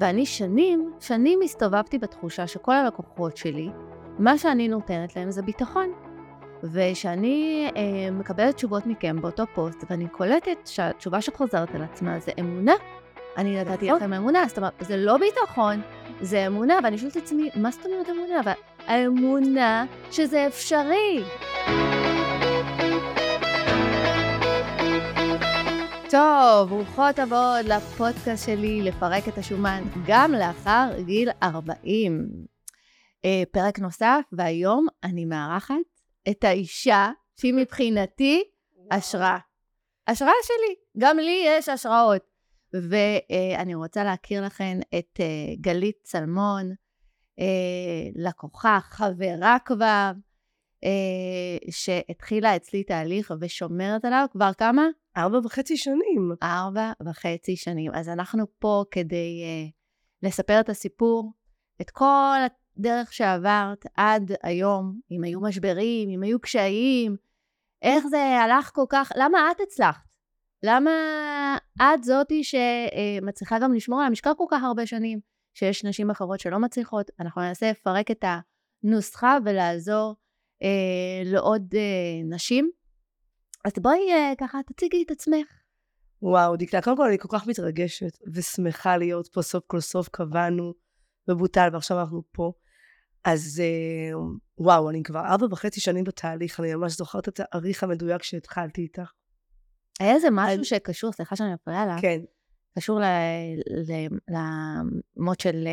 ואני שנים, שנים הסתובבתי בתחושה שכל הלקוחות שלי, מה שאני נותנת להם זה ביטחון. ושאני אה, מקבלת תשובות מכם באותו פוסט, ואני קולטת שהתשובה שחוזרת על עצמה זה אמונה. אני נתתי נכון. לכם אמונה, זאת אומרת, זה לא ביטחון, זה אמונה, ואני שואלת את עצמי, מה זאת אומרת אמונה? אבל האמונה שזה אפשרי. טוב, ברוכות הבאות לפודקאסט שלי לפרק את השומן גם לאחר גיל 40. אה, פרק נוסף, והיום אני מארחת את האישה שהיא מבחינתי השראה. השראה שלי, גם לי יש השראות. ואני רוצה להכיר לכן את אה, גלית צלמון, אה, לקוחה, חברה כבר, אה, שהתחילה אצלי תהליך ושומרת עליו כבר כמה? ארבע וחצי שנים. ארבע וחצי שנים. אז אנחנו פה כדי uh, לספר את הסיפור, את כל הדרך שעברת עד היום, אם היו משברים, אם היו קשיים, איך זה הלך כל כך, למה את הצלחת? למה את זאתי שמצליחה גם לשמור על המשקל כל כך הרבה שנים, שיש נשים אחרות שלא מצליחות? אנחנו ננסה לפרק את הנוסחה ולעזור אה, לעוד אה, נשים. אז בואי אה, ככה תציגי את עצמך. וואו, דקלה, קודם כל אני כל כך מתרגשת ושמחה להיות פה סוף כל סוף קבענו ובוטל ועכשיו אנחנו פה. אז אה, וואו, אני כבר ארבע וחצי שנים בתהליך, אני ממש זוכרת את התאריך המדויק שהתחלתי איתך. היה איזה משהו אני- שקשור, סליחה שאני מפריעה לך, כן, קשור ל- ל- למות של אה,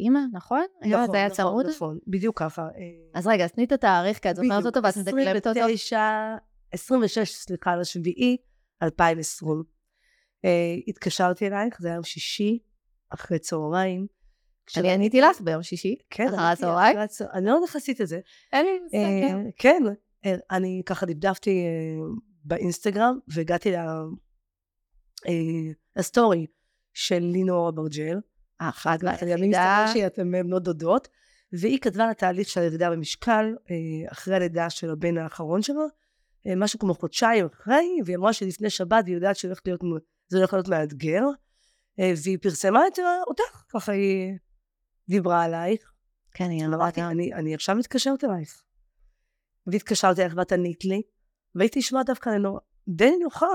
אימא, נכון? נכון, נכון, צמוד? נכון, בדיוק ככה. אז רגע, אז תני את התאריך, כי את זוכרת אותו ואת מדקלמת אותו. 29, 26, סליחה, לשביעי 2020. אה, התקשרתי אלייך, זה היה יום שישי, אחרי צהריים. אני עניתי לך ביום שישי, כן, הצהריים. אחרי הצה- אני לא יודעת איך עשית את זה. אין לי מושג. אה, כן, אה, אני ככה דפדפתי באינסטגרם והגעתי לסטורי של לינור אברג'ל. האחת אני והיחידה. מסתבר שאתם בנות דודות, והיא כתבה לה תהליך של ירידה במשקל אחרי הלידה של הבן האחרון שלה, משהו כמו חודשיים אחרי, והיא אמרה שלפני שבת היא יודעת שהולך להיות, זה הולך להיות מאתגר, אה, והיא פרסמה את אותך, ככה היא דיברה עלייך. כן, היא אמרתי. אני, אני עכשיו מתקשרת אלייך. והתקשרתי אלייך ואת ענית לי, והייתי נשמעת דווקא לנור... די נוחה.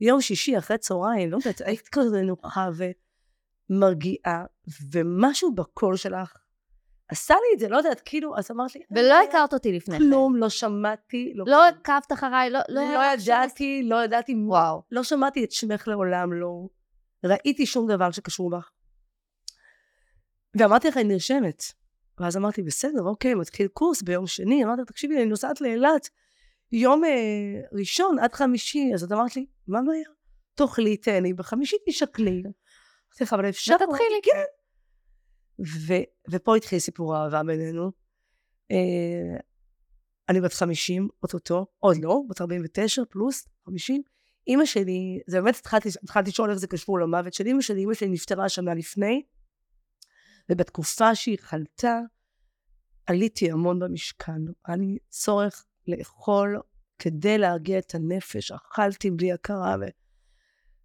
יום שישי אחרי צהריים, לא יודעת, היית כזה נוחה ומרגיעה, ומשהו בקול שלך עשה לי את זה, לא יודעת, כאילו, אז אמרת לי, ולא הכרת אותי לפני כן. כלום, לא שמעתי, לא, לא עקבת אחריי, לא... לא, שום- ידעתי, לא ידעתי, וואו. לא שמעתי את שמך לעולם, לא ראיתי שום דבר שקשור בך. ואמרתי לך, אני נרשמת. ואז אמרתי, בסדר, אוקיי, מתחיל קורס ביום שני. אמרתי, תקשיבי, אני נוסעת לאילת יום אה, ראשון עד חמישי. אז את אמרת לי, מה הבעיה? תאכלי, תהני, בחמישי תשקלי. אמרתי לך, אבל אפשר... ותתחילי. כן. ו- ופה התחיל סיפור האהבה בינינו. אה, אני בת 50, אוטוטו, עוד לא, בת 49 פלוס 50. אימא שלי, זה באמת התחלתי, התחלתי לשאול איך זה קשור למוות של אימא שלי, אימא שלי נפטרה שנה לפני, ובתקופה שהיא חלתה, עליתי המון במשקל. היה לי צורך לאכול כדי להרגיע את הנפש, אכלתי בלי הכרה, ו...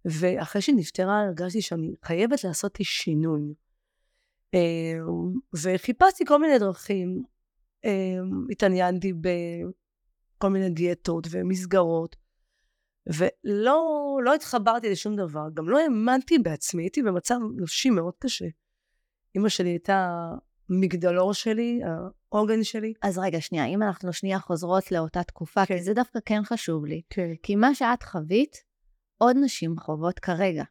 ואחרי שהיא נפטרה הרגשתי שאני חייבת לעשות לי שינוי. אה, וחיפשתי כל מיני דרכים, אה, התעניינתי בכל מיני דיאטות ומסגרות, ולא לא התחברתי לשום דבר, גם לא האמנתי בעצמי, הייתי במצב נפשי מאוד קשה. אימא שלי הייתה המגדלור שלי, העוגן שלי. אז רגע, שנייה, אם אנחנו שנייה חוזרות לאותה תקופה, כן. כי זה דווקא כן חשוב לי. כן. כי מה שאת חווית, עוד נשים חוות כרגע.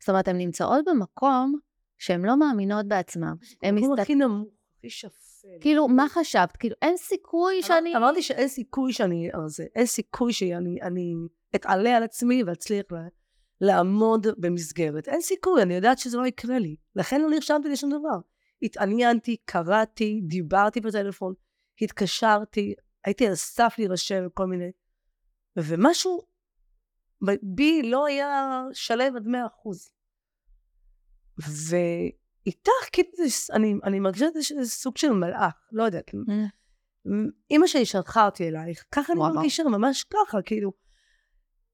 זאת אומרת, הן נמצאות במקום שהן לא מאמינות בעצמן. הן מסתכלות, הכי נמוך, הכי שפל. כאילו, מה חשבת? כאילו, אין סיכוי שאני... אמרתי שאין סיכוי שאני זה, אין סיכוי שאני אני אתעלה על עצמי ואצליח לעמוד במסגרת. אין סיכוי, אני יודעת שזה לא יקרה לי. לכן לא נרשמתי לשום דבר. התעניינתי, קראתי, דיברתי בטלפון, התקשרתי, הייתי על סף להירשם וכל מיני... ומשהו בי לא היה שלם עד מאה אחוז. ואיתך, כאילו, זה- אני, אני מרגישה שזה סוג של מלאך, לא יודעת. אה, אימא שלי שלחה אותי אלייך, ככה אני. מרגישה, ממש ככה, כאילו.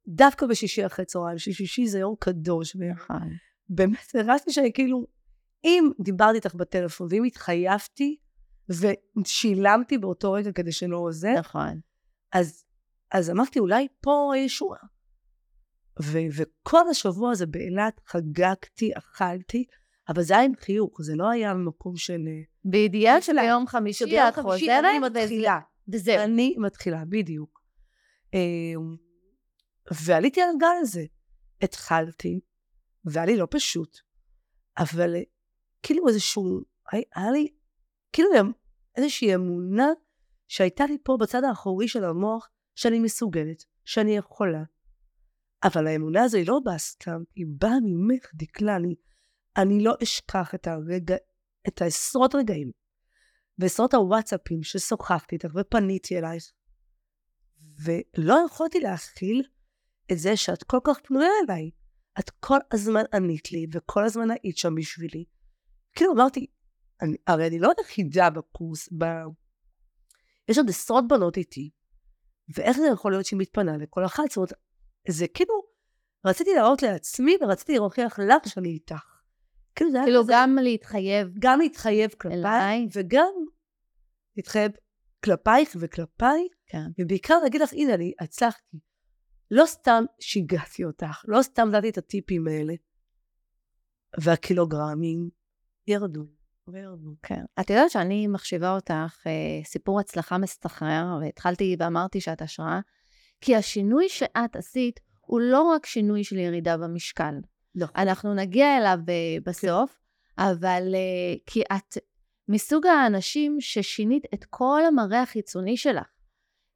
דווקא בשישי אחרי צהריים, ששישי זה יום קדוש, נכון. ובאמת הרגשתי שאני כאילו, אם דיברתי איתך בטלפון, ואם התחייבתי, ושילמתי באותו רגע כדי שלא זה, נכון. אז, אז אמרתי, אולי פה ישועה. ו- וכל השבוע הזה באילת חגגתי, אכלתי, אבל זה היה עם חיוך, זה לא היה ממקום של... אה, בידיעה נפלא. שביום חמישי את חוזרת, אני מתחילה. וזהו. אני מתחילה, בדיוק. אמ, ועליתי על הגל הזה. התחלתי, והיה לי לא פשוט, אבל אה, כאילו איזשהו, היה לי כאילו איזושהי אמונה שהייתה לי פה בצד האחורי של המוח, שאני מסוגלת, שאני יכולה. אבל האמונה הזו היא לא באה סתם, היא באה ממך, דקלה. אני, אני לא אשכח את הרגע, את העשרות רגעים, ועשרות הוואטסאפים ששוחחתי איתך ופניתי אלייך, ולא יכולתי להכיל את זה שאת כל כך פנויה אליי. את כל הזמן ענית לי, וכל הזמן היית שם בשבילי. כאילו אמרתי, אני, הרי אני לא היחידה בקורס, ב... יש עוד עשרות בנות איתי, ואיך זה יכול להיות שהיא מתפנה לכל אחת? זאת אומרת, זה כאילו, רציתי להראות לעצמי ורציתי להוכיח לך שאני איתך. כאילו זה היה כאילו כזה, גם להתחייב גם להתחייב כלפיי. וגם להתחייב כלפייך וכלפיי, כן. ובעיקר להגיד לך, הנה, אני הצלחתי. לא סתם שיגעתי אותך, לא סתם נתתי את הטיפים האלה, והקילוגרמים ירדו וירדו. כן. את יודעת שאני מחשיבה אותך אה, סיפור הצלחה מסתחרר, והתחלתי ואמרתי שאת השראה, כי השינוי שאת עשית הוא לא רק שינוי של ירידה במשקל. נכון. אנחנו נגיע אליו אה, בסוף, אבל אה, כי את מסוג האנשים ששינית את כל המראה החיצוני שלך.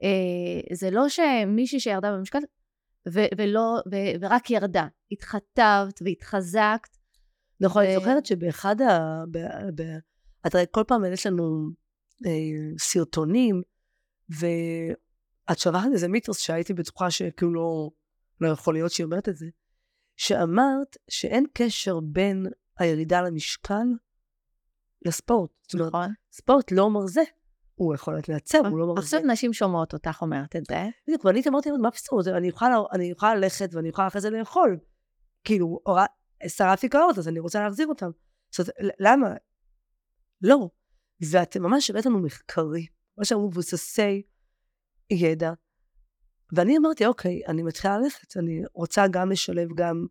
אה, זה לא שמישהי שירדה במשקל ו- ולא, ו- ורק ירדה. התחתבת והתחזקת. נכון, אני ו- זוכרת שבאחד ה... ב... ב... את יודעת, כל פעם יש לנו אה, סרטונים, ואת שולחת איזה מיתוס שהייתי בטוחה שכאילו לא, לא יכול להיות שהיא אומרת את זה, שאמרת שאין קשר בין הירידה למשקל לספורט. זאת אומרת, נכון. ספורט לא מרזה. הוא יכול להיות לעצב, הוא לא מרזה. עכשיו נשים שומעות אותך אומרת את זה. בדיוק, ואני אמרתי, מה פספור? אני יכולה ללכת ואני יכולה אחרי זה לאכול. כאילו, הורה- שרפתי קלוריות, אז אני רוצה להחזיר אותם. זאת אומרת, למה? לא. ואתם ממש הבאת לנו מחקרים, ממש אמרו מבוססי ידע. ואני אמרתי, אוקיי, אני מתחילה ללכת, אני רוצה גם לשלב גם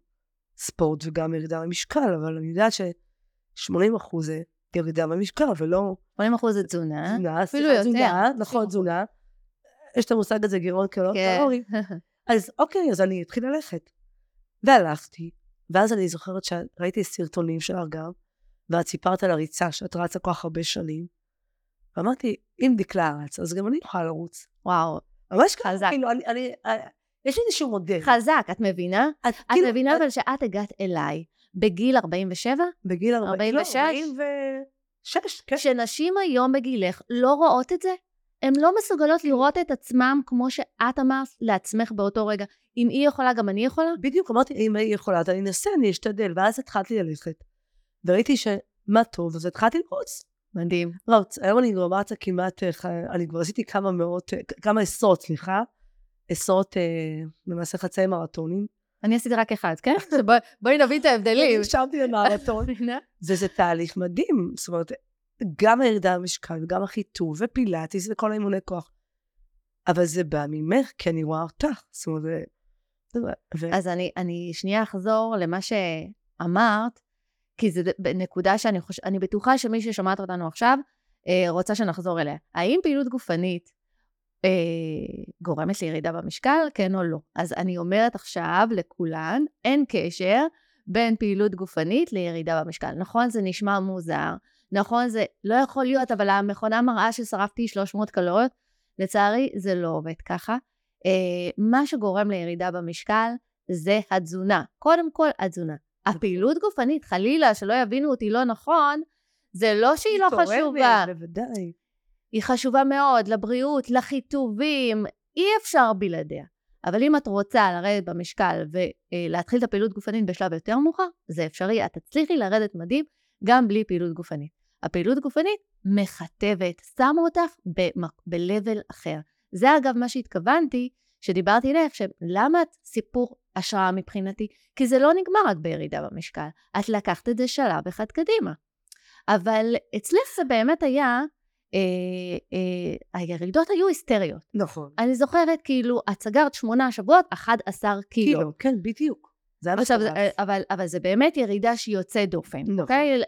ספורט וגם ירידה במשקל, אבל אני יודעת ש-80 אחוז זה ירידה במשקל, ולא 80 אחוז זה תזונה. תזונה, אפילו יותר. תזונה, נכון, תזונה. יש את המושג הזה, גירעון קלור- כן. קלורי. אז אוקיי, אז אני אתחיל ללכת. והלכתי, ואז אני זוכרת שראיתי סרטונים של ארגב, ואת סיפרת על הריצה, שאת רצה כל כך הרבה שנים. ואמרתי, אם דקלה רץ, אז גם אני אוכל לרוץ. וואו, ממש ככה, חזק. כאילו, אני, אני, אה, יש לי איזשהו מודל. חזק, את מבינה? את, את כאילו, מבינה את- אבל שאת הגעת אליי בגיל 47? בגיל 40, 46? לא, 46, כן. שנשים היום בגילך לא רואות את זה? הן לא מסוגלות לראות את עצמם כמו שאת אמרת לעצמך באותו רגע. אם היא יכולה, גם אני יכולה? בדיוק, אמרתי, אם היא יכולה, אז אני אנסה, אני אשתדל. ואז התחלתי ללכת. וראיתי שמה טוב, אז התחלתי לרוץ. מדהים. רץ. היום אני כבר רצה כמעט, אה, אני כבר עשיתי כמה מאות, אה, כמה עשרות, סליחה. עשרות, אה, למעשה חצאי מרתונים. אני עשיתי רק אחד, כן? בואי נבין את ההבדלים. נרשמתי למרתון. וזה תהליך מדהים. זאת אומרת, גם הירידה במשקל, וגם החיטוב, ופילאטיס, וכל האימוני כוח. אבל זה בא ממך, כי אני רואה אותך. זאת אומרת, זה... ו- אז אני, אני שנייה אחזור למה שאמרת, כי זו נקודה שאני חוש... אני בטוחה שמי ששומעת אותנו עכשיו אה, רוצה שנחזור אליה. האם פעילות גופנית אה, גורמת לירידה במשקל, כן או לא? אז אני אומרת עכשיו לכולן, אין קשר בין פעילות גופנית לירידה במשקל. נכון, זה נשמע מוזר, נכון, זה לא יכול להיות, אבל המכונה מראה ששרפתי 300 קלוריות, לצערי זה לא עובד ככה. אה, מה שגורם לירידה במשקל זה התזונה. קודם כל, התזונה. הפעילות גופנית, חלילה, שלא יבינו אותי לא נכון, זה לא שהיא לא תורמת, חשובה. בוודאי. היא חשובה מאוד לבריאות, לחיטובים, אי אפשר בלעדיה. אבל אם את רוצה לרדת במשקל ולהתחיל את הפעילות גופנית בשלב יותר מאוחר, זה אפשרי. את תצליחי לרדת מדהים גם בלי פעילות גופנית. הפעילות גופנית מכתבת, שמה אותך ב-level אחר. זה אגב מה שהתכוונתי, שדיברתי אליך, שלמה את סיפור השראה מבחינתי? כי זה לא נגמר רק בירידה במשקל. את לקחת את זה שלב אחד קדימה. אבל אצלך זה באמת היה, אה, אה, הירידות היו היסטריות. נכון. אני זוכרת, כאילו, את סגרת שמונה שבועות, 11 קילו. כאילו, כן, בדיוק. זה היה עכשיו, מטורף. אה, אבל, אבל זה באמת ירידה שהיא יוצאת דופן, נכון. אוקיי?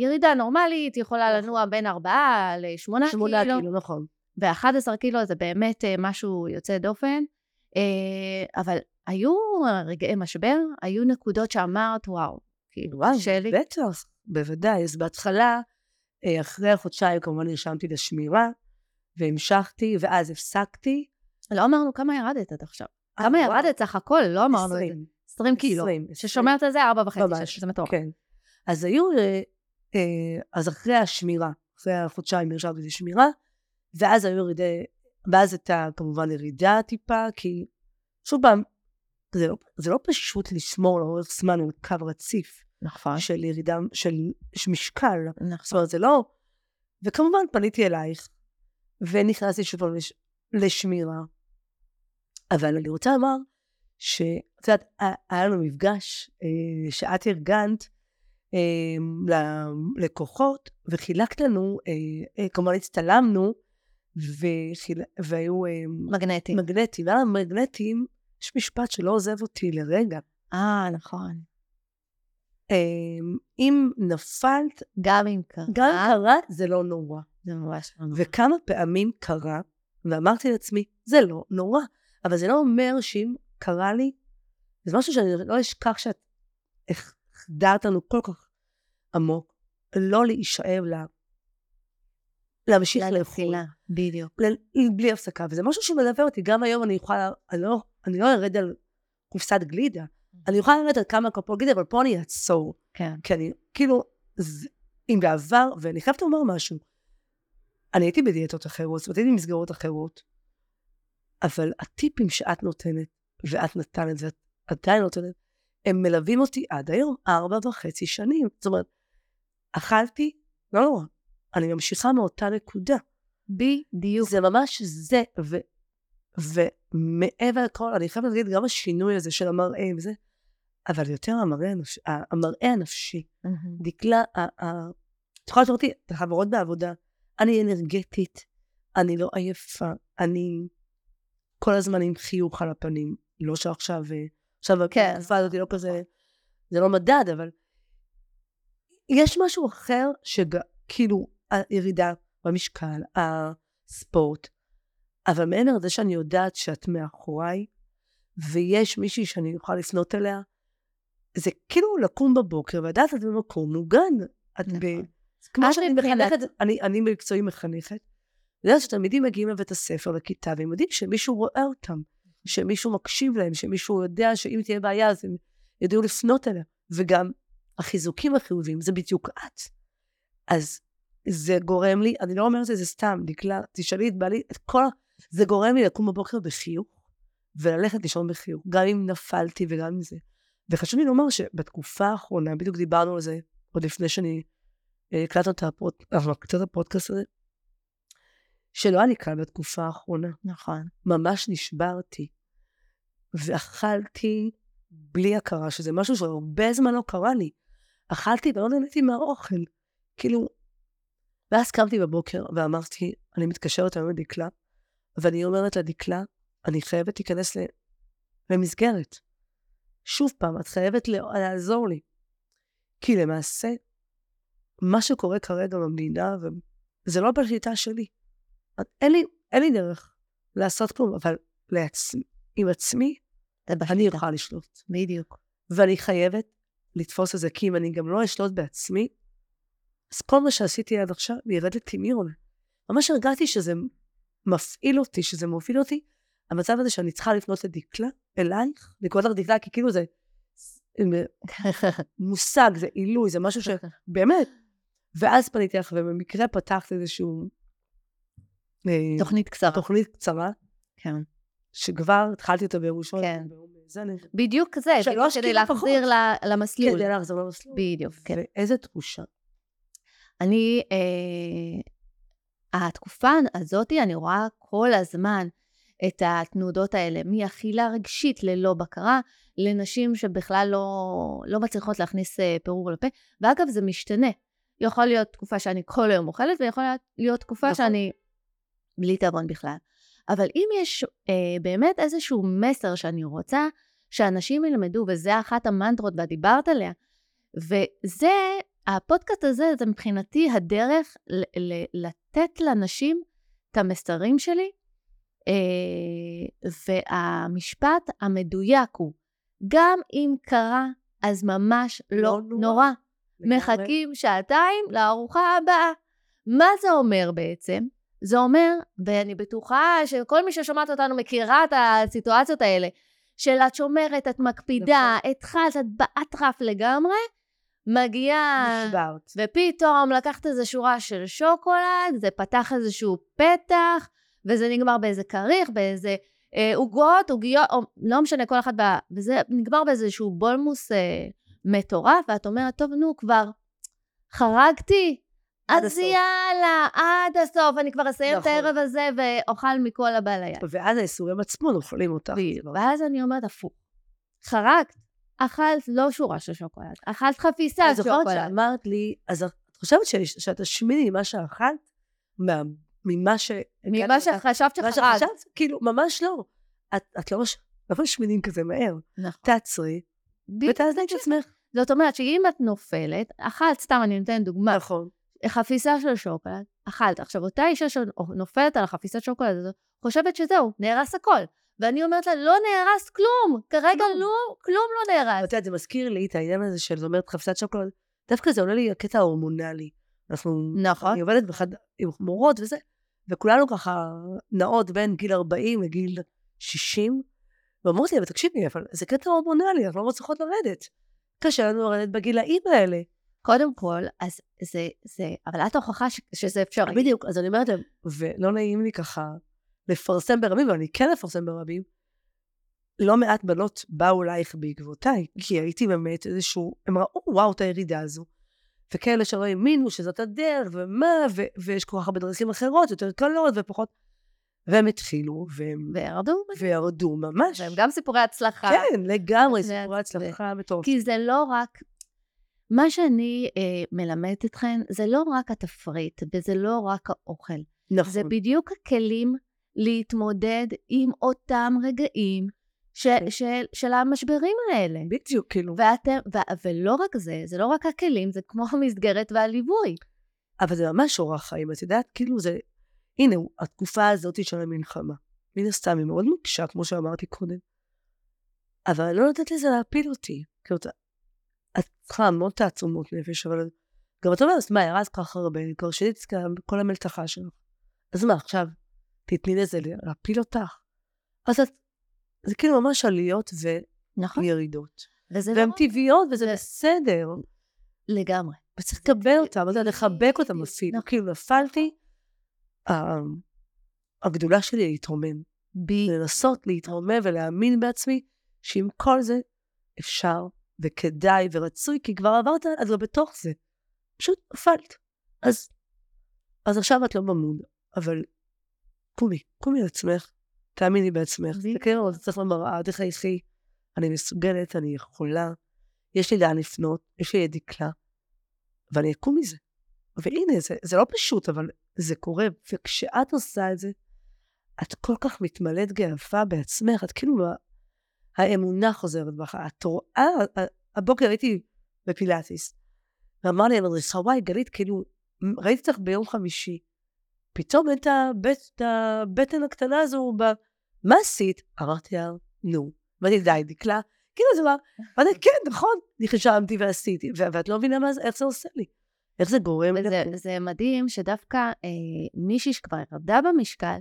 ירידה נורמלית יכולה לנוע בין 4 ל-8 שמונה קילו, קילו, נכון. ו-11 קילו זה באמת אה, משהו יוצא דופן. אה, אבל היו רגעי משבר, היו נקודות שאמרת, וואו, כאילו, וואו, קשה לי. בטח, בוודאי. אז בהתחלה, אה, אחרי החודשיים כמובן נרשמתי לשמירה, והמשכתי, ואז הפסקתי. לא אמרנו כמה ירדת עד עכשיו. כמה ירדת סך הכל? לא אמרנו את זה. 20. 20 קילו. 20, ששומרת על זה 4 וחצי, ממש, שזה מטורף. כן. אז היו, אז אחרי השמירה, אחרי החודשיים נרשמתי לשמירה, ואז היו ירידי, ואז הייתה כמובן ירידה טיפה, כי שוב פעם, זה לא, זה לא פשוט לשמור לאורך זמן על קו רציף נכון. של ירידה, של, של משקל. זאת נכון. אומרת, זה לא... וכמובן פניתי אלייך, ונכנסתי שוב פעם לש... לשמירה. אבל אני רוצה לומר, שאת יודעת, היה- לנו מפגש אה, שאת ארגנת אה, ללקוחות, וחילקת לנו, אה, כמובן הצטלמנו, וחיל... והיו אה, מגנטי. מגנטים. ועל המגנטים, יש משפט שלא עוזב אותי לרגע. אה, נכון. אה, אם נפלת, גם אם קרה, גם אם קרה, זה לא נורא. זה ממש לא נורא. וכמה פעמים קרה, ואמרתי לעצמי, זה לא נורא. אבל זה לא אומר שאם קרה לי, זה משהו שאני לא אשכח שאת החדרת לנו כל כך עמוק, לא להישאב לה, להמשיך לאכול. בדיוק. בלי הפסקה, וזה משהו שמלווה אותי. גם היום אני יכולה, אני לא, אני לא ארד על קופסת גלידה, אני יכולה לרדת על כמה כפות גלידה, אבל פה אני אעצור. כן. כי אני, כאילו, זה, אם בעבר, ואני חייבת לומר משהו, אני הייתי בדיאטות אחרות, זאת אומרת, הייתי במסגרות אחרות, אבל הטיפים שאת נותנת, ואת נתנת, ואת עדיין נותנת, הם מלווים אותי עד היום, ארבע וחצי שנים. זאת אומרת, אכלתי, לא נורא, אני ממשיכה מאותה נקודה. בדיוק. זה ממש זה, ו, ומעבר לכל, אני חייבת להגיד, גם השינוי הזה של המראה וזה, אבל יותר המראה, הנפש, המראה הנפשי. מהמם. דקלה, את יכולה לראות את החברות בעבודה, אני אנרגטית, אני לא עייפה, אני כל הזמן עם חיוך על הפנים. לא שעכשיו, אה, עכשיו כן. התקופה הזאת היא לא כזה, זה לא מדד, אבל יש משהו אחר שכאילו, הירידה במשקל, הספורט, אבל מעבר לזה שאני יודעת שאת מאחוריי, ויש מישהי שאני אוכל לפנות אליה, זה כאילו לקום בבוקר ולדעת את במקום מוגן. את ב... נכון. כמו את שאני מחנכת, אני, אני במקצועי מחנכת, אני יודעת שתלמידים מגיעים לבית הספר, לכיתה, והם יודעים שמישהו רואה אותם, שמישהו מקשיב להם, שמישהו יודע שאם תהיה בעיה אז הם ידעו לפנות אליה. וגם החיזוקים החיוביים, זה בדיוק את. אז זה גורם לי, אני לא אומרת את זה סתם, דקלה, תשאלי את בעלי, את כל. זה גורם לי לקום בבוקר בחיוך, וללכת לישון בחיוך, גם אם נפלתי וגם אם זה. וחשוב לי לומר שבתקופה האחרונה, בדיוק דיברנו על זה עוד לפני שאני אה, הקלטנו את הפוד- הפודקאסט הזה, שלא היה לי קל בתקופה האחרונה. נכון. ממש נשברתי. ואכלתי בלי הכרה, שזה משהו שהרבה זמן לא קרה לי. אכלתי ולא נהניתי מהאוכל. כאילו... ואז קמתי בבוקר ואמרתי, אני מתקשרת היום לדקלה, ואני אומרת לדקלה, אני חייבת להיכנס ל... למסגרת. שוב פעם, את חייבת לעזור לי. כי למעשה, מה שקורה כרגע במדינה, וזה לא בשליטה שלי. אין לי, אין לי דרך לעשות כלום, אבל לעצמי, עם עצמי, זה אני. אוכל לשלוט. בדיוק. ואני חייבת לתפוס את זה, כי אם אני גם לא אשלוט בעצמי, אז כל מה שעשיתי עד עכשיו ירד לטמיון. ממש הרגעתי שזה מפעיל אותי, שזה מוביל אותי, המצב הזה שאני צריכה לפנות לדקלה, אלייך, לקרוא לך דקלה, כי כאילו זה מושג, זה עילוי, זה משהו שבאמת. ואז פניתי לך, ובמקרה פתחת איזשהו... אה, תוכנית קצרה. תוכנית קצרה, כן. שכבר התחלתי אותה ביום ראשון. כן. זה אני... בדיוק שלוש כדי להחזיר למסלול. כדי לחזור למסלול. בדיוק, כן. ואיזה תחושה. אני, אה, התקופה הזאת, אני רואה כל הזמן את התנודות האלה, מאכילה רגשית ללא בקרה, לנשים שבכלל לא, לא מצליחות להכניס אה, פירור לפה, ואגב, זה משתנה. יכול להיות תקופה שאני כל היום אוכלת, ויכול להיות תקופה נכון. שאני בלי תיאבון בכלל. אבל אם יש אה, באמת איזשהו מסר שאני רוצה שאנשים ילמדו, וזה אחת המנטרות ואת דיברת עליה, וזה, הפודקאסט הזה, זה מבחינתי הדרך ל- ל- לתת לאנשים את המסרים שלי, אה, והמשפט המדויק הוא, גם אם קרה, אז ממש לא, לא נורא. נורא. נורא. מחכים שעתיים לארוחה הבאה. מה זה אומר בעצם? זה אומר, ואני בטוחה שכל מי ששומעת אותנו מכירה את הסיטואציות האלה, של את שומרת, את מקפידה, נכון. התחלת, את באטרף לגמרי, מגיעה... נשברת. ופתאום לקחת איזו שורה של שוקולד, זה פתח איזשהו פתח, וזה נגמר באיזה כריך, באיזה אה, עוגות, עוגיות, או לא משנה, כל אחת, בה, וזה נגמר באיזשהו בולמוס אה, מטורף, ואת אומרת, טוב, נו, כבר חרגתי, אז הסוף. יאללה, עד הסוף, אני כבר אסיים נכון. את הערב הזה ואוכל מכל הבא ליד. ואז האיסורים עצמו נופלים אותך. בדיוק. ואז אני אומרת, הפוך, חרגת, אכלת לא שורה של שוקולד, אכלת חפיסה אני של זוכרת שוקולד. שאמרת לי, אז את חושבת שאת תשמיני ממה שאכלת? מה- ממה ש... ממה שחשבת מה שחרגת. שחשבת? כאילו, ממש לא. את, את לא מש... לא משמינים כזה מהר. נכון. תעצרי. ותעזרי את עצמך. זאת אומרת שאם את נופלת, אכלת, סתם אני נותנת דוגמה, נכון. חפיסה של שוקולד, אכלת. עכשיו, אותה אישה שנופלת על החפיסת שוקולד הזאת, חושבת שזהו, נהרס הכל. ואני אומרת לה, לא נהרס כלום, כרגע. לא, כלום לא את נהרס. יודעת, זה מזכיר לי את העניין הזה של, זאת אומרת, חפשת שוקולד. דווקא זה עולה לי הקטע ההורמונלי. אנחנו... נכון. אני עובדת באחד עם מורות וזה, וכולנו ככה נעות בין גיל 40 לגיל 60, ואומרות לי, אבל תקשיבי, אבל זה קטע הורמונלי, אנחנו לא מצליחות לרדת. קשה לנו לרדת בגילאים האלה. קודם כל, אז זה, זה, אבל את הוכחה ש- שזה אפשרי. בדיוק, אז אני אומרת להם, ולא נעים לי ככה לפרסם ברבים, אבל אני כן אפרסם ברבים, לא מעט בנות באו אלייך בעקבותיי, כי הייתי באמת איזשהו, הם ראו, וואו, את הירידה הזו. וכאלה שלא האמינו שזאת הדרך, ומה, ו- ויש כל כך הרבה דרכים אחרות, יותר קלות ופחות. והם התחילו, והם וירדו, וירדו ממש. והם גם סיפורי הצלחה. כן, לגמרי, סיפורי הצלחה מטורפת. כי זה לא רק... מה שאני אה, מלמדת אתכן, זה לא רק התפריט, וזה לא רק האוכל. נכון. זה בדיוק הכלים להתמודד עם אותם רגעים ש, כן. של, של המשברים האלה. בדיוק, כאילו. ואתם, ו, ולא רק זה, זה לא רק הכלים, זה כמו המסגרת והליווי. אבל זה ממש אורח חיים, את יודעת, כאילו זה... הנה, התקופה הזאת של המלחמה. מן הסתם, היא מאוד מקשה, כמו שאמרתי קודם. אבל אני לא נותנת לזה להפיל אותי. כאילו, את צריכה המון תעצומות נפש, אבל גם את אומרת, מה, ירז כל כך הרבה, כבר שינית את כל המלתחה שלך. אז מה, עכשיו, תתני לזה להפיל אותך? אז את... זה כאילו ממש עליות נכון. וירידות. וזה לא והן טבעיות, וזה זה- בסדר. לגמרי. וצריך לקבל אותם, אתה לחבק אותם אפילו. נכון. כאילו, נפלתי, ה- הגדולה שלי להתרומם. בי, לנסות להתרומם ולהאמין בעצמי שעם כל זה אפשר וכדאי ורצוי, כי כבר עברת, את כבר בתוך זה. פשוט נפלת. אז, אז עכשיו את לא במוד, אבל קומי, קומי לעצמך, תאמיני בעצמך. תסתכלי על עצמך במראה, תחייכי, אני מסוגלת, אני יכולה, יש לי לאן לפנות, יש לי דקלה, ואני אקום מזה. והנה, זה, זה לא פשוט, אבל זה קורה, וכשאת עושה את זה, את כל כך מתמלאת גאווה בעצמך, את כאילו, האמונה חוזרת בך. את רואה, הבוקר הייתי בפילאטיס, ואמר לי המדריכה, וואי, גלית, כאילו, ראיתי אותך ביום חמישי, פתאום את הבט, את הבטן הקטנה הזו. מה עשית? אמרתי לה, נו. אמרתי, די, דקלה. כאילו, זה מה, אמרתי, כן, נכון, אני חשבתי ועשיתי, ואת לא מבינה זה, איך זה עושה לי. איך זה גורם. וזה זה מדהים שדווקא אה, מישהי שכבר ירדה במשקל,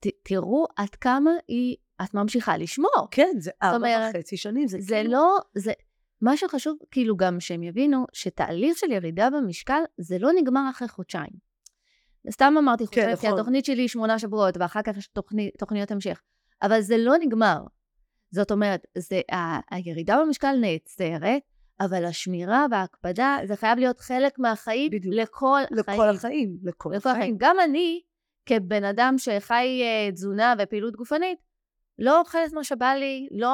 ת, תראו עד כמה היא, את ממשיכה לשמור. כן, זה ארבע וחצי שנים, זה, זה כאילו... לא, זה, מה שחשוב, כאילו גם שהם יבינו, שתהליך של ירידה במשקל, זה לא נגמר אחרי חודשיים. סתם אמרתי כן, חודשיים, כי נכון. התוכנית שלי היא שמונה שבועות, ואחר כך יש תוכני, תוכניות המשך. אבל זה לא נגמר. זאת אומרת, זה, ה, הירידה במשקל נעצרת, אבל השמירה וההקפדה, זה חייב להיות חלק מהחיים בדיוק. לכל החיים. לכל החיים, לכל לכל החיים. החיים. גם אני, כבן אדם שחי אה, תזונה ופעילות גופנית, לא אוכלת מה שבא לי, לא...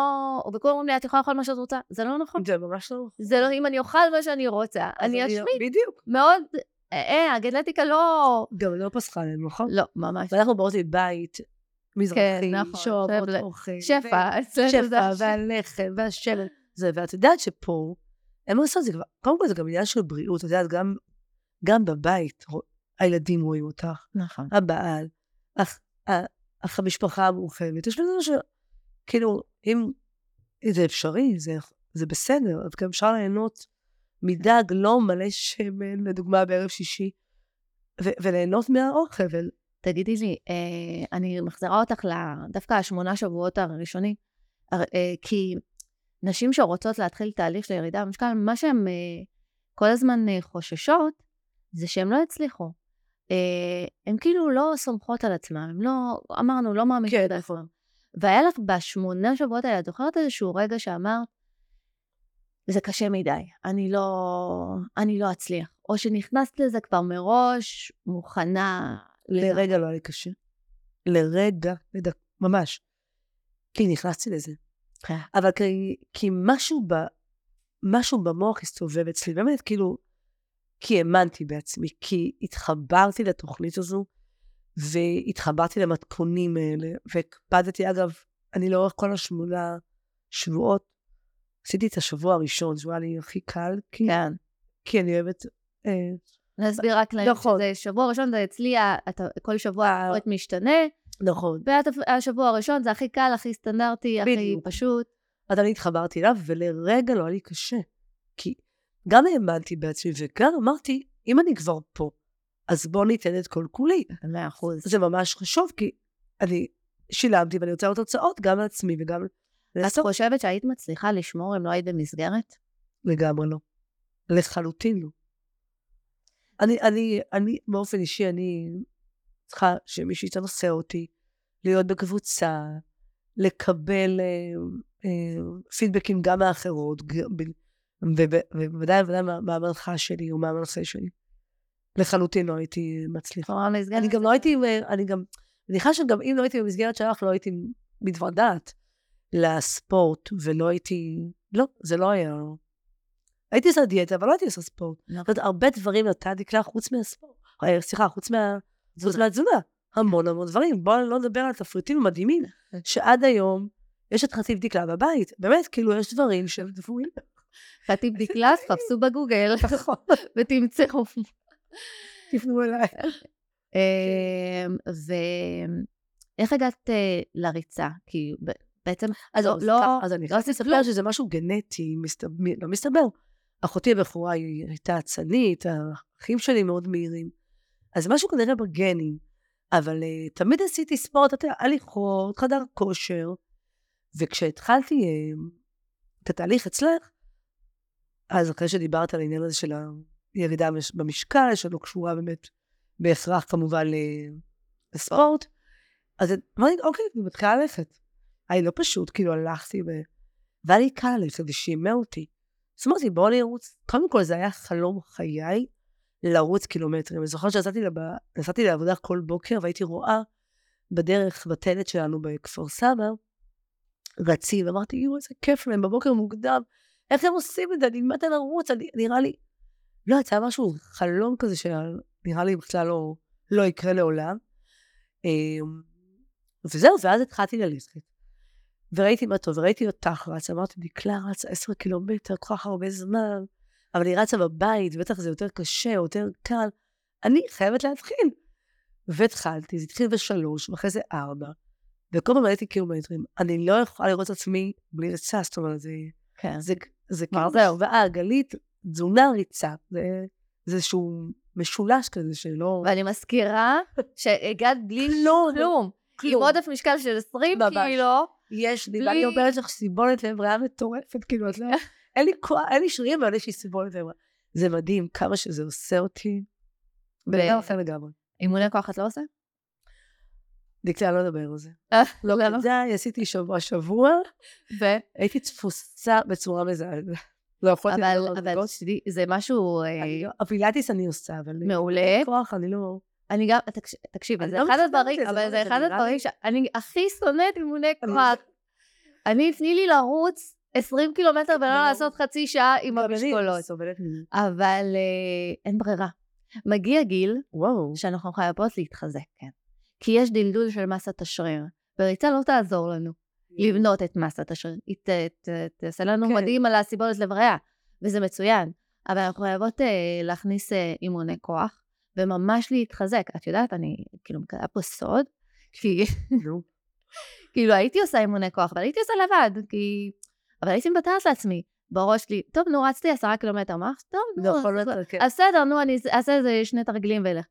וכולם אומרים לי, את יכולה לאכול מה שאת רוצה. זה לא נכון. זה ממש לא... זה לא, אם אני אוכל מה שאני רוצה, אני אשמיד. בדיוק. מאוד, אה, אה, הגנטיקה לא... גם לא פסחה עלינו, נכון? לא, ממש. ואנחנו באות מבית מזרחי, כן, נכון, שאוהבות אוכל. שפע, שפע. והלחם, והשמן. זה, ואת יודעת שפה, אין מה לעשות, זה כבר, קודם כל זה גם עניין של בריאות, את יודעת, גם, גם בבית, הילדים רואים אותך, נכון. הבעל, ה- אח המשפחה המורחבת, יש בזה ש... כאילו, אם זה אפשרי, זה, זה בסדר, אז גם אפשר ליהנות מדג לא מלא שמן, לדוגמה בערב שישי, ו- וליהנות מהאוכל, ו- תגידי לי, אה, אני מחזירה אותך ל- דווקא השמונה שבועות הראשונים, הר- אה, כי נשים שרוצות להתחיל תהליך של ירידה במשקל, מה שהן אה, כל הזמן אה, חוששות, זה שהן לא יצליחו. אה, הן כאילו לא סומכות על עצמן, הן לא, אמרנו, לא מאמינות כן, בעצמן. והיה לך בשמונה שבועות האלה, את זוכרת איזשהו רגע שאמרת, זה קשה מדי, אני לא, אני לא אצליח. או שנכנסת לזה כבר מראש, מוכנה לרגע לא היה לי קשה. לרגע, לדק, ממש. כי נכנסתי לזה. כן. אבל כי, כי משהו, ב, משהו במוח הסתובב אצלי, באמת, כאילו, כי האמנתי בעצמי, כי התחברתי לתוכנית הזו, והתחברתי למתכונים האלה, והקפדתי, אגב, אני לאורך כל השמונה שבועות, עשיתי את השבוע הראשון, שהוא היה לי הכי קל, כי, כן. כי אני אוהבת... אה, נסביר רק להם נכון. שזה שבוע ראשון, זה אצלי, אתה, כל שבוע הפרט משתנה, נכון. והשבוע הראשון זה הכי קל, הכי סטנדרטי, הכי. פשוט. אז אני התחברתי אליו, ולרגע לא היה לי קשה. כי גם האמנתי בעצמי, וגם אמרתי, אם אני כבר פה, אז בוא ניתן את כל כולי. מאה אחוז. זה ממש חשוב, כי אני שילמתי ואני רוצה לראות תוצאות גם לעצמי וגם את. חושבת שהיית מצליחה לשמור אם לא היית במסגרת? לגמרי לא. לחלוטין לא. אני, אני, אני, באופן אישי, אני צריכה שמישהו יתנסה אותי, להיות בקבוצה, לקבל אה, אה, פידבקים גם מאחרות, ובוודאי ובוודאי מה- מהמנחה שלי או מהמנחה שלי. לחלוטין לא הייתי מצליחה. אני גם לא הייתי, אני גם, אני מניחה שגם אם לא הייתי במסגרת שלך, לא הייתי מתוודעת לספורט, ולא הייתי, לא, זה לא היה. הייתי עושה דיאטה, אבל לא הייתי עושה ספורט. נכון. זאת אומרת, הרבה דברים נתתי לך חוץ מהספורט. אה, סליחה, חוץ מה... חוץ מהתזונה. המון המון דברים. בואו לא נדבר על תפריטים מדהימים, שעד היום יש את חטיב דקלה בבית. באמת, כאילו, יש דברים שהם דבורים. חטיב דקלה, חפשו בגוגל נכון. ותמצאו. תפנו אליי. אמ, ואיך הגעת אה, לריצה? כי בעצם, אז לא, אז לא, ככה, אז אני לא חייבת עשית לספר כלום. שזה משהו גנטי, מסתבר, לא מסתבר. אחותי הבכורה היא הייתה אצנית, האחים שלי מאוד מהירים. אז משהו כנראה בגנים. אבל uh, תמיד עשיתי ספורט, אתה יודע, הליכות, חדר כושר. וכשהתחלתי uh, את התהליך אצלך, אז אחרי שדיברת על העניין הזה של הירידה במש- במשקל, שלא קשורה באמת בהכרח כמובן ל- לספורט, אז אמרתי, אוקיי, אני מתחילה ללכת. היה לא פשוט, כאילו הלכתי ו... והיה לי קל ללכת ושימע אותי. אז אמרתי, בואו נרוץ. קודם כל, זה היה חלום חיי לרוץ קילומטרים. אני זוכרת שיצאתי לב... נסעתי לעבודה כל בוקר והייתי רואה בדרך, בטלת שלנו בכפר סבא, רצים, ואמרתי, יואו, איזה כיף להם, בבוקר מוקדם, איך הם עושים את זה? אני מתה לרוץ, אני, נראה לי... לא, יצא משהו, חלום כזה שנראה לי בכלל לא, לא יקרה לעולם. אמ, וזהו, ואז התחלתי ללכת. וראיתי מה טוב, וראיתי אותך רצה, אמרתי, דקלה רצה עשר קילומטר, כל כך הרבה זמן, אבל היא רצה בבית, בטח זה יותר קשה, יותר קל. אני חייבת להתחיל. והתחלתי, זה התחיל בשלוש, ואחרי זה ארבע, וכל פעם ראיתי קילומטרים. אני לא יכולה לראות את עצמי בלי ריצה, זאת אומרת, זה, כן. זה, זה כאילו זהו. השוואה עגלית, תזונה ריצה. זה, זה איזשהו משולש כזה שלא... ואני מזכירה שהגעת בלי כלום, כלום. עם. עודף משקל של 20 ממש. קילו. יש לי, ואני אומרת לך סיבולת לב ריאה מטורפת, כאילו, את לא... אין לי כוח, אין לי שרירים, אבל יש לי סיבולת לב ריאה. זה מדהים כמה שזה עושה אותי. בן אדם אחר לגמרי. אימוני כוח את לא עושה? דקלה, לא נדבר על זה. אה, לא? כדאי, עשיתי שבוע שבוע, ו... הייתי תפוסה בצורה מזעזעת. לא יכולתי אבל, לדבר על אבל דקות. שתדעי, זה משהו אה, לא- הפילאטיס אני עושה, אבל... מעולה. כוח, אני לא... אני גם, תקש- תקשיב, זה לא אחד הדברים, אבל לא זה אחד הדברים שאני הכי שונאת אימוני כוח. אני, תני לי לרוץ 20 קילומטר ולא. לעשות חצי שעה עם המשקולות. אבל אה, אין ברירה. מגיע גיל. שאנחנו חייבות להתחזק, כן. כי יש דלדול של מסת השריר, וריצה לא תעזור לנו לבנות את מסת השריר. היא תעשה לנו כן. מדהים על הסיבולת לב ריאה, וזה מצוין. אבל אנחנו חייבות אה, להכניס אה, אימוני כוח, וממש להתחזק. את יודעת, אני כאילו מגלה פה סוד, כי. כאילו הייתי עושה אימוני כוח, אבל הייתי עושה לבד, כי... אבל הייתי מוותרת לעצמי. בראש שלי, טוב, נו, רצתי עשרה קילומטר, מה? טוב, נו, נכון, אז- כן. אז בסדר, נו, אני אעשה איזה שני תרגילים ואלך.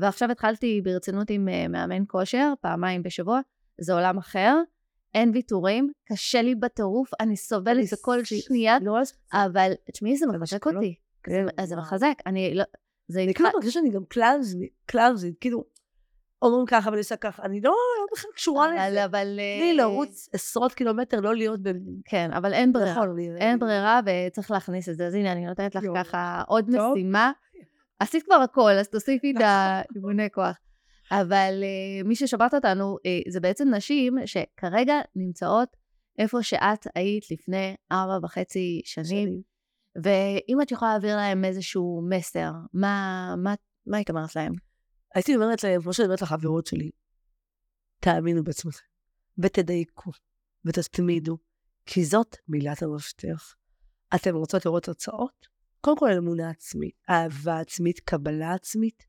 ועכשיו התחלתי ברצינות עם אה, מאמן כושר, פעמיים בשבוע, זה עולם אחר, אין ויתורים, קשה לי בטירוף, אני סובלת בכל שנייה, לא, אבל תשמעי, זה מחזק. אותי. כן, זה- וואו. מחזק, אני לא... זה כאילו מרגישה שאני גם קלאוזית, קלאוזית, כאילו, אומרים ככה ואני עושה ככה, אני לא לא בכלל קשורה אבל- לזה. אבל... תני לי לרוץ עשרות קילומטר, לא להיות ב... כן, אבל אין ברירה. נכון, אין ברירה וצריך להכניס את זה. אז הנה, אני נותנת לך. ככה עוד. משימה. עשית כבר הכל, אז תוסיפי את האימוני כוח. אבל uh, מי ששמעת אותנו, uh, זה בעצם נשים שכרגע נמצאות איפה שאת היית לפני ארבע וחצי שנים, ואם את יכולה להעביר להם איזשהו מסר, מה, מה, מה היית אומרת להם? הייתי אומרת להם, כמו שאני אומרת לחברות שלי, תאמינו בעצמכם, ותדייקו, ותתמידו, כי זאת מילת המפתח. אתן רוצות לראות תוצאות? קודם כל אמונה עצמית, אהבה עצמית, קבלה עצמית,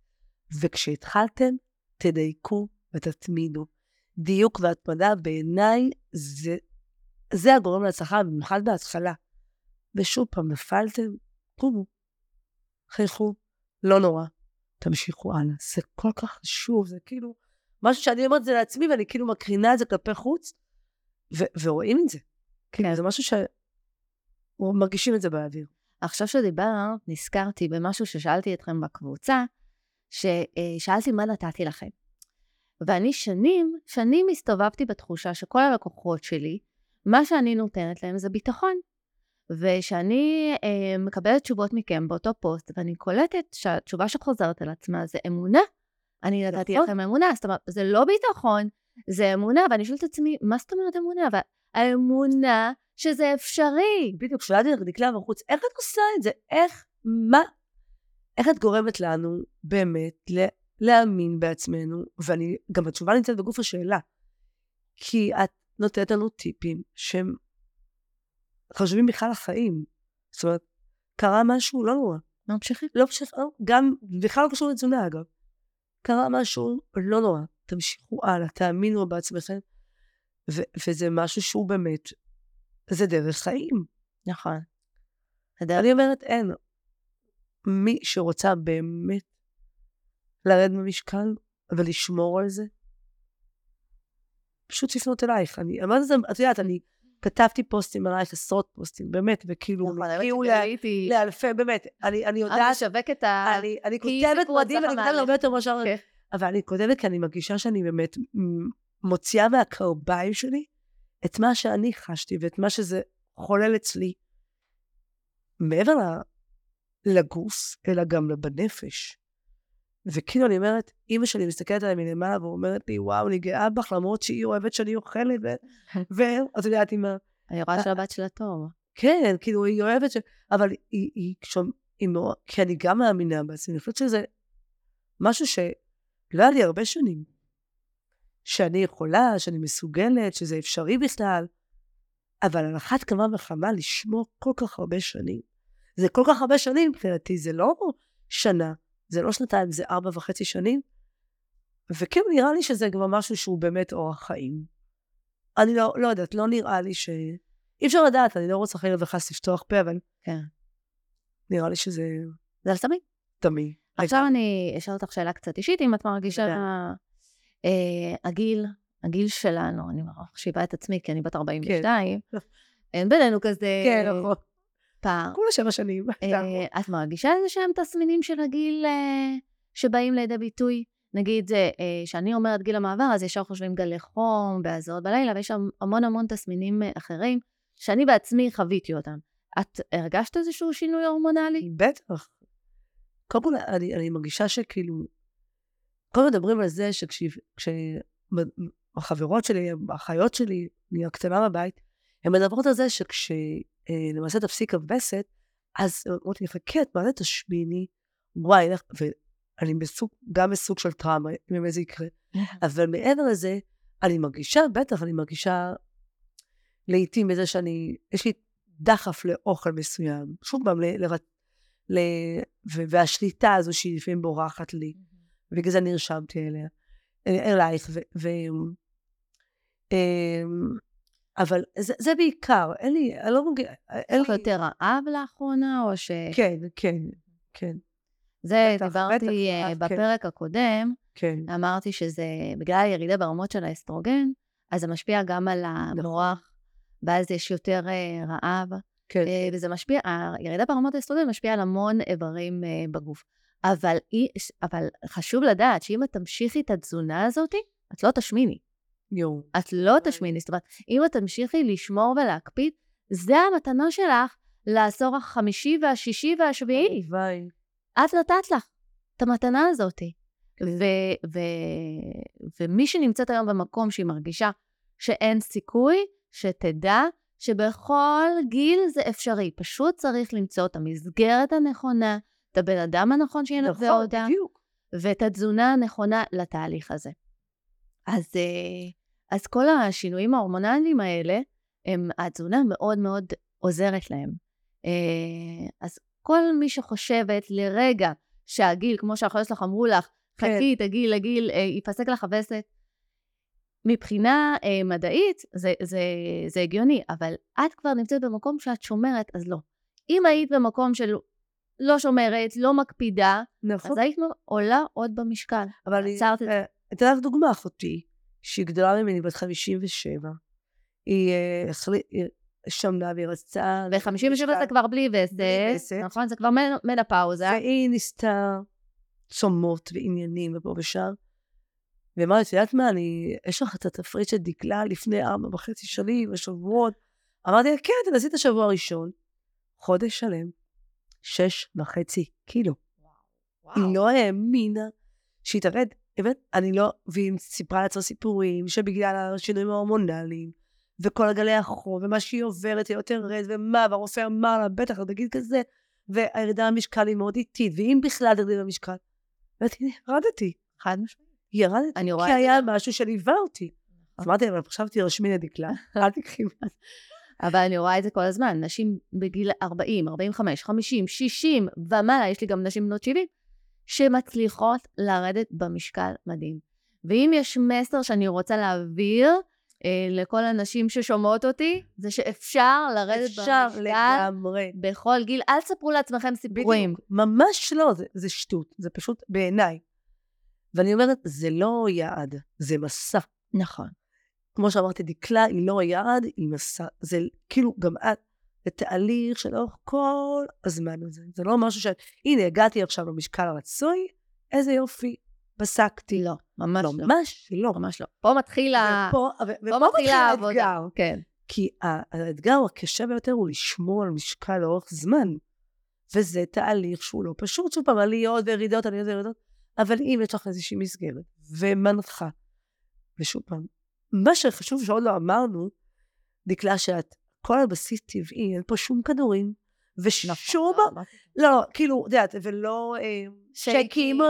וכשהתחלתם, תדייקו ותתמידו. דיוק והתמדה בעיניי זה, זה הגורם להצלחה, במיוחד בהתחלה. ושוב פעם, נפלתם, קומו, חייכו, לא נורא, תמשיכו הלאה. זה כל כך חשוב, זה כאילו, משהו שאני אומרת זה לעצמי, ואני כאילו מקרינה את זה כלפי חוץ, ו- ורואים את זה. כאילו, זה משהו ש... מרגישים את זה באוויר. עכשיו שדיברת, נזכרתי במשהו ששאלתי אתכם בקבוצה, ששאלתי מה נתתי לכם. ואני שנים, שנים הסתובבתי בתחושה שכל הלקוחות שלי, מה שאני נותנת להם זה ביטחון. ושאני אה, מקבלת תשובות מכם באותו פוסט, ואני קולטת שהתשובה שחוזרת על עצמה זה אמונה. אני נתתי נכון. לכם אמונה, זאת אומרת, זה לא ביטחון, זה אמונה, ואני שואלת את עצמי, מה זאת אומרת אמונה? אבל האמונה שזה אפשרי. בדיוק, כשילדתי לך דקלה בחוץ, איך את עושה את זה? איך, מה, איך את גורמת לנו באמת ל- להאמין בעצמנו? ואני, גם התשובה נמצאת בגוף השאלה. כי את נותנת לנו טיפים שהם חשובים בכלל לחיים. זאת אומרת, קרה משהו, לא נורא. ממשיכים. לא משנה, גם, בכלל לא קשור לתזונה אגב. קרה משהו, לא נורא. תמשיכו הלאה, תאמינו בעצמכם. ו- וזה משהו שהוא באמת, זה דרך חיים. נכון. הדרך- אני אומרת, אין. מי שרוצה באמת לרדת במשקל ולשמור על זה, פשוט לפנות אלייך. אני אמרתי את זה, את יודעת, אני כתבתי פוסטים עלייך, עשרות פוסטים, באמת, וכאילו, נכון, הגיעו. לאלפי, באמת. אני, אני את יודעת, משווקת ה... אני, אני כותבת מדהים, אני כותבת הרבה יותר מאשר... כן. אבל אני כותבת כי אני מרגישה שאני באמת מוציאה מהקרביים שלי את מה שאני חשתי ואת מה שזה חולל אצלי. מעבר לגוף, אלא גם בנפש. וכאילו אני אומרת, אימא שלי מסתכלת עליי מלמעלה ואומרת לי, וואו, אני גאה בך, למרות שהיא אוהבת שאני אוכלת, ו... ואת יודעת, עם ה... אני רואה שהבת שלה טוב. כן, כאילו, היא אוהבת ש... אבל היא, היא, היא מאוד... כי אני גם מאמינה בעצמי, אני חושבת שזה משהו שלא היה לי הרבה שנים. שאני יכולה, שאני מסוגלת, שזה אפשרי בכלל, אבל על אחת כמה וכמה לשמור כל כך הרבה שנים. זה כל כך הרבה שנים מבחינתי, זה לא שנה, זה לא שנתיים, זה ארבע וחצי שנים. וכאילו נראה לי שזה כבר משהו שהוא באמת אורח חיים. אני לא, לא יודעת, לא נראה לי ש... אי אפשר לדעת, אני לא רוצה חלילה וחס לפתוח פה, אבל כן. נראה לי שזה זה על תמיד. תמיד. עכשיו אני אשאל אותך שאלה קצת אישית, אם את מרגישה... אה, הגיל, הגיל שלנו, אני מחשיבה את עצמי, כי אני בת 42, אין בינינו כזה כן, נכון. פער. כולה שבע שנים. אה, את מרגישה איזה שהם תסמינים של הגיל אה, שבאים לידי ביטוי? נגיד, אה, אה, שאני אומרת גיל המעבר, אז ישר חושבים גלי חום והזעות בלילה, ויש המון המון תסמינים אחרים, שאני בעצמי חוויתי אותם. את הרגשת איזשהו שינוי הורמונלי? בטח. קודם כל, אני, אני מרגישה שכאילו, כל הזמן מדברים על זה שכשהחברות שלי, האחיות שלי, אני הקטנה בבית, הן מדברות על זה שכשלמעשה תפסיק הווסת, אז אומרות לי, חכה, את מה זה תשמיני? וואי, ואני בסוג, גם בסוג של טראומה, אם זה יקרה. אבל מעבר לזה, אני מרגישה, בטח, אני מרגישה לעיתים בזה שאני, יש לי דחף לאוכל מסוים. שוב פעם, ל, ל, ל, ו, והשליטה הזו שהיא לפעמים בורחת לי. ובגלל זה נרשמתי אליה, אלייך. ו, ו, אמ, אבל זה, זה בעיקר, אין לי, אני לא מגיע, אין לי... יותר רעב לאחרונה, או ש... כן, כן, כן. זה בטח, דיברתי בטח, כן. בפרק כן. הקודם, כן. אמרתי שזה בגלל הירידה ברמות של האסטרוגן, אז זה משפיע גם על נכון. המוח, ואז יש יותר uh, רעב. כן. Uh, וזה משפיע, הירידה ברמות האסטרוגן משפיעה על המון איברים בגוף. אבל, אבל חשוב לדעת שאם את תמשיכי את התזונה הזאת, את לא תשמיני. יו. את לא תשמיני. זאת אומרת, אם את תמשיכי לשמור ולהקפיד, זה המתנה שלך לעשור החמישי והשישי והשביעי. ביי. את נתת לך את המתנה הזאת. ו- ו- ומי שנמצאת היום במקום שהיא מרגישה שאין סיכוי, שתדע שבכל גיל זה אפשרי. פשוט צריך למצוא את המסגרת הנכונה, את הבן אדם הנכון שינבא נכון, אותה, בדיוק. ואת התזונה הנכונה לתהליך הזה. אז, אה, אז כל השינויים ההורמונליים האלה, הם, התזונה מאוד מאוד עוזרת להם. אה, אז כל מי שחושבת לרגע שהגיל, כמו שהאחיות שלך אמרו לך, כן. חכי, תגיעי לגיל, אה, ייפסק לך הווסת, מבחינה אה, מדעית זה, זה, זה הגיוני, אבל את כבר נמצאת במקום שאת שומרת, אז לא. אם היית במקום של לא שומרת, לא מקפידה, נכון. אז היית עולה עוד במשקל. אבל עצרת את זה. אתן לך דוגמה אחותי, שהיא גדולה ממני, בת 57. היא שמנה והיא רצתה... ו-57 זה כבר בלי וסת, נכון? זה כבר מנפאוזה. והיא ניסתה צומות ועניינים ופה ושם. ואמרה את יודעת מה, אני, יש לך את התפריט של דקלה לפני ארבע וחצי שנים, ושבועות. אמרתי לה, כן, תנסי את השבוע הראשון. חודש שלם, שש וחצי קילו. וואו. היא לא האמינה שהיא תרד. באמת, אני לא, והיא סיפרה לעצמה סיפורים שבגלל השינויים ההורמונליים, וכל הגלי החום, ומה שהיא עוברת, היא יותר רד, ומה, והרופא אמר לה, בטח, תגיד כזה, והירידה במשקל היא מאוד איטית, ואם בכלל תרדי במשקל. ואמרתי, ירדתי. חד משמעית. ירדתי, כי היה משהו שליווה אותי. אז אמרתי, אבל עכשיו תירשמי לדקלה, אל תקחי מה. אבל אני רואה את זה כל הזמן, נשים בגיל 40, 45, 50, 60 ומעלה, יש לי גם נשים בנות 70, שמצליחות לרדת במשקל מדהים. ואם יש מסר שאני רוצה להעביר אה, לכל הנשים ששומעות אותי, זה שאפשר לרדת אפשר במשקל לגמרי. בכל גיל. אל תספרו לעצמכם סיפורים. בדיוק, ממש לא, זה, זה שטות, זה פשוט בעיניי. ואני אומרת, זה לא יעד, זה מסע. נכון. כמו שאמרתי, דקלה היא לא היעד, היא מסע. זה כאילו, גם את, זה תהליך שלאורך כל הזמן הזה. זה לא משהו ש... הנה, הגעתי עכשיו למשקל הרצוי, איזה יופי, פסקתי. לא, ממש לא. ממש לא. ממש לא. פה מתחיל ה... ופה, ופה מתחיל האתגר. כן. כי האתגר הקשה ביותר הוא לשמור על משקל לאורך זמן. וזה תהליך שהוא לא פשוט. שוב פעם, עליות וירידות, עליות וירידות. אבל אם יש לך איזושהי מסגרת ומנחה, ושוב פעם, מה שחשוב שעוד לא אמרנו, דקלה שאת, כל הבסיס טבעי, אין פה שום כדורים, ושום... נכון, לא, לא, כאילו, את יודעת, ולא אה, שייקים,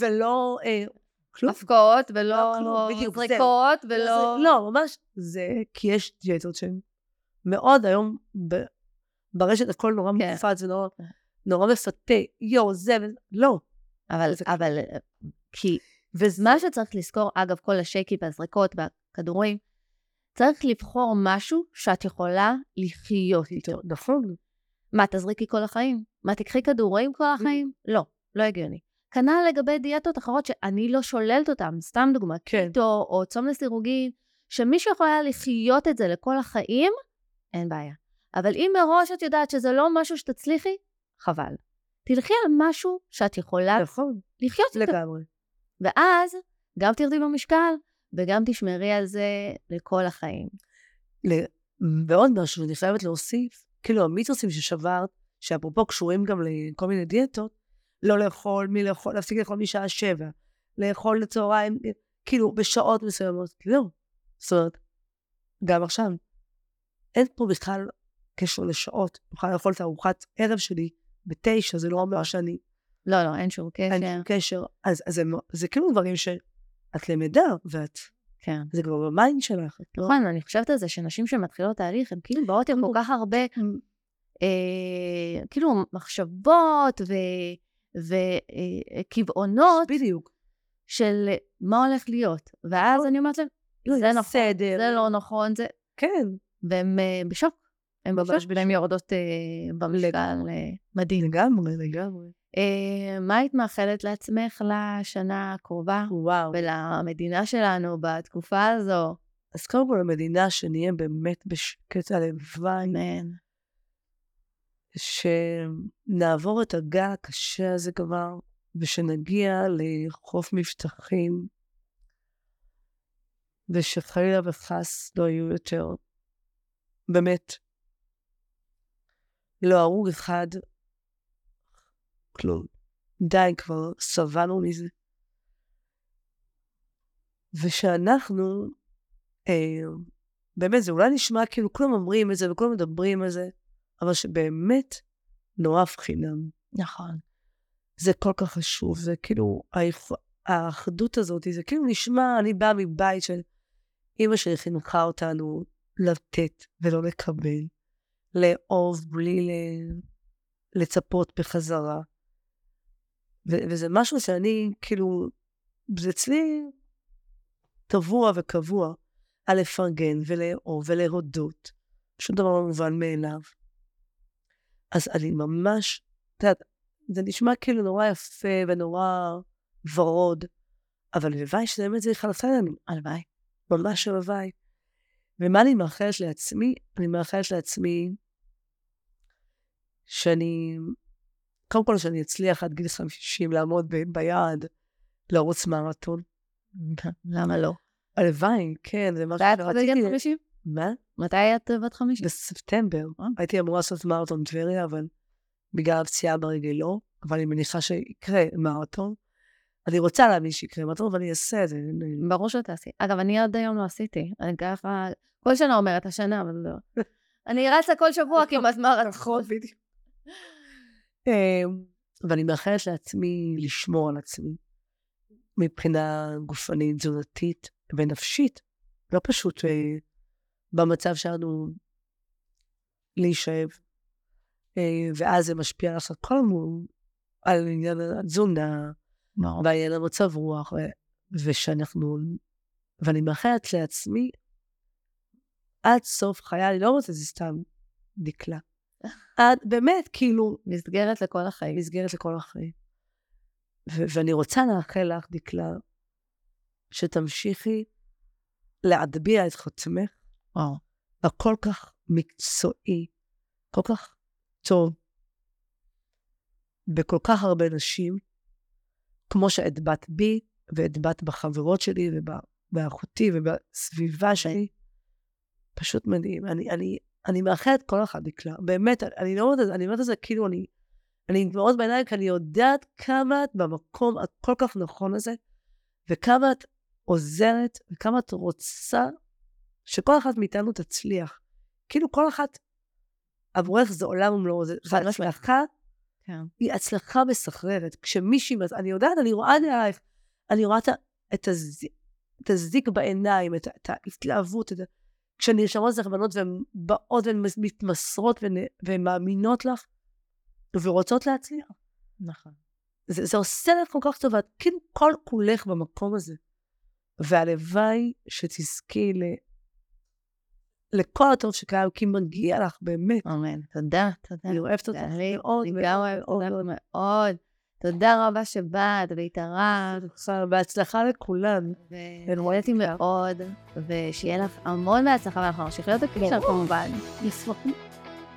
ולא... אה, כלום. הפקעות, ולא זריקות, ולא... לא, ממש, זה כי יש דיאטות שהן מאוד היום ברשת הכל נורא כן. מופץ ונורא מפתה, יואו, זה, לא. אבל, אבל, כי, ומה שצריך לזכור, אגב, כל השייקים והזריקות והכדורים, צריך לבחור משהו שאת יכולה לחיות איתו. נכון. מה, תזריקי כל החיים? מה, תקחי כדורים כל החיים? לא, לא הגיוני. כנ"ל לגבי דיאטות אחרות שאני לא שוללת אותן, סתם דוגמה, כן. קיטו או צום לסירוגין, שמישהו יכול היה לחיות את זה לכל החיים, אין בעיה. אבל אם מראש את יודעת שזה לא משהו שתצליחי, חבל. תלכי על משהו שאת יכולה נכון, לחיות איתו. לגמרי. ואז גם תרדי במשקל, וגם תשמרי על זה לכל החיים. ועוד משהו, אני חייבת להוסיף, כאילו המיתוסים ששברת, שאפרופו קשורים גם לכל מיני דיאטות, לא לאכול, מי לאכול, להפסיק לאכול משעה שבע, לאכול לצהריים, כאילו, בשעות מסוימות. לא. זאת אומרת, גם עכשיו, אין פה בכלל קשר לשעות. יכולה לאכול את ארוחת ערב שלי בתשע, זה לא אומר שאני... לא, לא, אין שום קשר. אין שום קשר. אז, אז זה, זה כאילו דברים שאת למדה, ואת... כן. זה כבר ב mind שלך. את לא- נכון, אני חושבת על זה שנשים שמתחילות תהליך, הן כאילו באות עם כל כך הרבה, אה, כאילו, מחשבות וקבעונות בדיוק. של מה הולך להיות. ואז אני אומרת להם, לא, זה נכון. זה לא נכון, זה... כן. והן אה, בשוק. הן ממש בשוק, בשוק. יורדות אה, במשקל אה, מדהים. לגמרי, לגמרי. אה, מה היית מאחלת לעצמך לשנה הקרובה וואו. ולמדינה שלנו בתקופה הזו? אז קודם כל, המדינה שנהיה באמת בשקט הלוואי, אמן. שנעבור את הגל הקשה הזה כבר, ושנגיע לחוף מבטחים, ושחלילה וחס לא יהיו יותר, באמת, לא הרוג אחד, כלום. די, כבר שבענו מזה. ושאנחנו, אה, באמת, זה אולי נשמע כאילו כולם אומרים את זה וכולם מדברים על זה, אבל שבאמת נואף חינם. נכון. זה כל כך חשוב, זה כאילו, האח- האחדות הזאת, זה כאילו נשמע, אני באה מבית של אימא שלי חינכה אותנו לתת ולא לקבל, לאהוב בלי ל... לצפות בחזרה. ו- וזה משהו שאני, כאילו, זה אצלי טבוע וקבוע, על לפרגן ולאהוב ולהודות. שום דבר לא מובן מאליו. אז אני ממש, את יודעת, זה נשמע כאילו נורא יפה ונורא ורוד, אבל הלוואי שבאמת זה יחלחל לנו. הלוואי. ממש הלוואי. ומה אני מאחלת לעצמי? אני מאחלת לעצמי שאני, קודם כל שאני אצליח עד גיל 50 לעמוד ביעד, לרוץ מרתון. למה לא? הלוואי, כן, זה משהו מתי את שרציתי... 50? מה? מתי את בת 50? בספטמבר. אה. הייתי אמורה לעשות מרתון טבריה, אבל בגלל הפציעה ברגל לא, אבל אני מניחה שיקרה מרתון. אני רוצה להאמין שיקרה מרתון, אבל אני אעשה את זה. אני- ברור שתעשי. אגב, אני עד היום לא עשיתי. אני ככה, כל שנה אומרת השנה, אבל לא. אני רצה כל שבוע כמעט מרתון. נכון, בדיוק. אמ, ואני מאחלת לעצמי לשמור על עצמי מבחינה גופנית, תזונתית ונפשית. לא פשוט אה, במצב שלנו להישאב. אה, ואז זה משפיע לך כל הזמן על עניין התזונה, ברור. ועניין המצב רוח, ו- ושאנחנו... ואני מאחלת לעצמי, עד סוף חיי, אני לא את זה סתם דקלה. עד, באמת, כאילו, מסגרת לכל החיים. מסגרת לכל החיים. ואני רוצה לאחל לך, דקלה, שתמשיכי להטביע את חותמך וואו. הכל כך מקצועי, כל כך טוב, בכל כך הרבה נשים, כמו שהטבעת בי, והטבעת בחברות שלי, ובאחותי, ובסביבה שלי. פשוט מדהים. אני, אני, אני מאחלת כל אחד דקלה. באמת, אני לא אומרת את זה, אני אומרת את זה כאילו אני... אני עם דמעות בעיניים, כי אני יודעת כמה את במקום הכל כך נכון הזה, וכמה את עוזרת, וכמה את רוצה שכל אחת מאיתנו תצליח. כאילו כל אחת, עבורך זה עולם ומלואו, זה חד. הצלחה, כן. היא הצלחה מסחררת. כשמישהי, אני יודעת, אני רואה עלייך, אני רואה את, ה- את, הז, את הזיק בעיניים, את, את ההתלהבות, את ה... כשנרשמות אצלך בנות והן באות והן מתמסרות והן, מאמינות לך ורוצות להצליח. נכון. זה, זה עושה לך כל כך טוב, ואת כאילו כל כולך במקום הזה. והלוואי שתזכי ל... לכל הטוב שקיים, כי מגיע לך, באמת. אמן. תודה, תודה. אני אוהבת אותך מאוד אותך מאוד. תודה רבה שבאת. מאוד. בהצלחה לכולן. ונהניתי מאוד, ושיהיה לך המון בהצלחה, ואנחנו נמשיך להיות בקשר כמובן.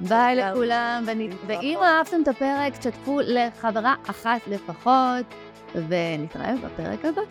ביי לכולם, ואם אהבתם את הפרק, תשתפו לחברה אחת לפחות, ונתראה בפרק הבא.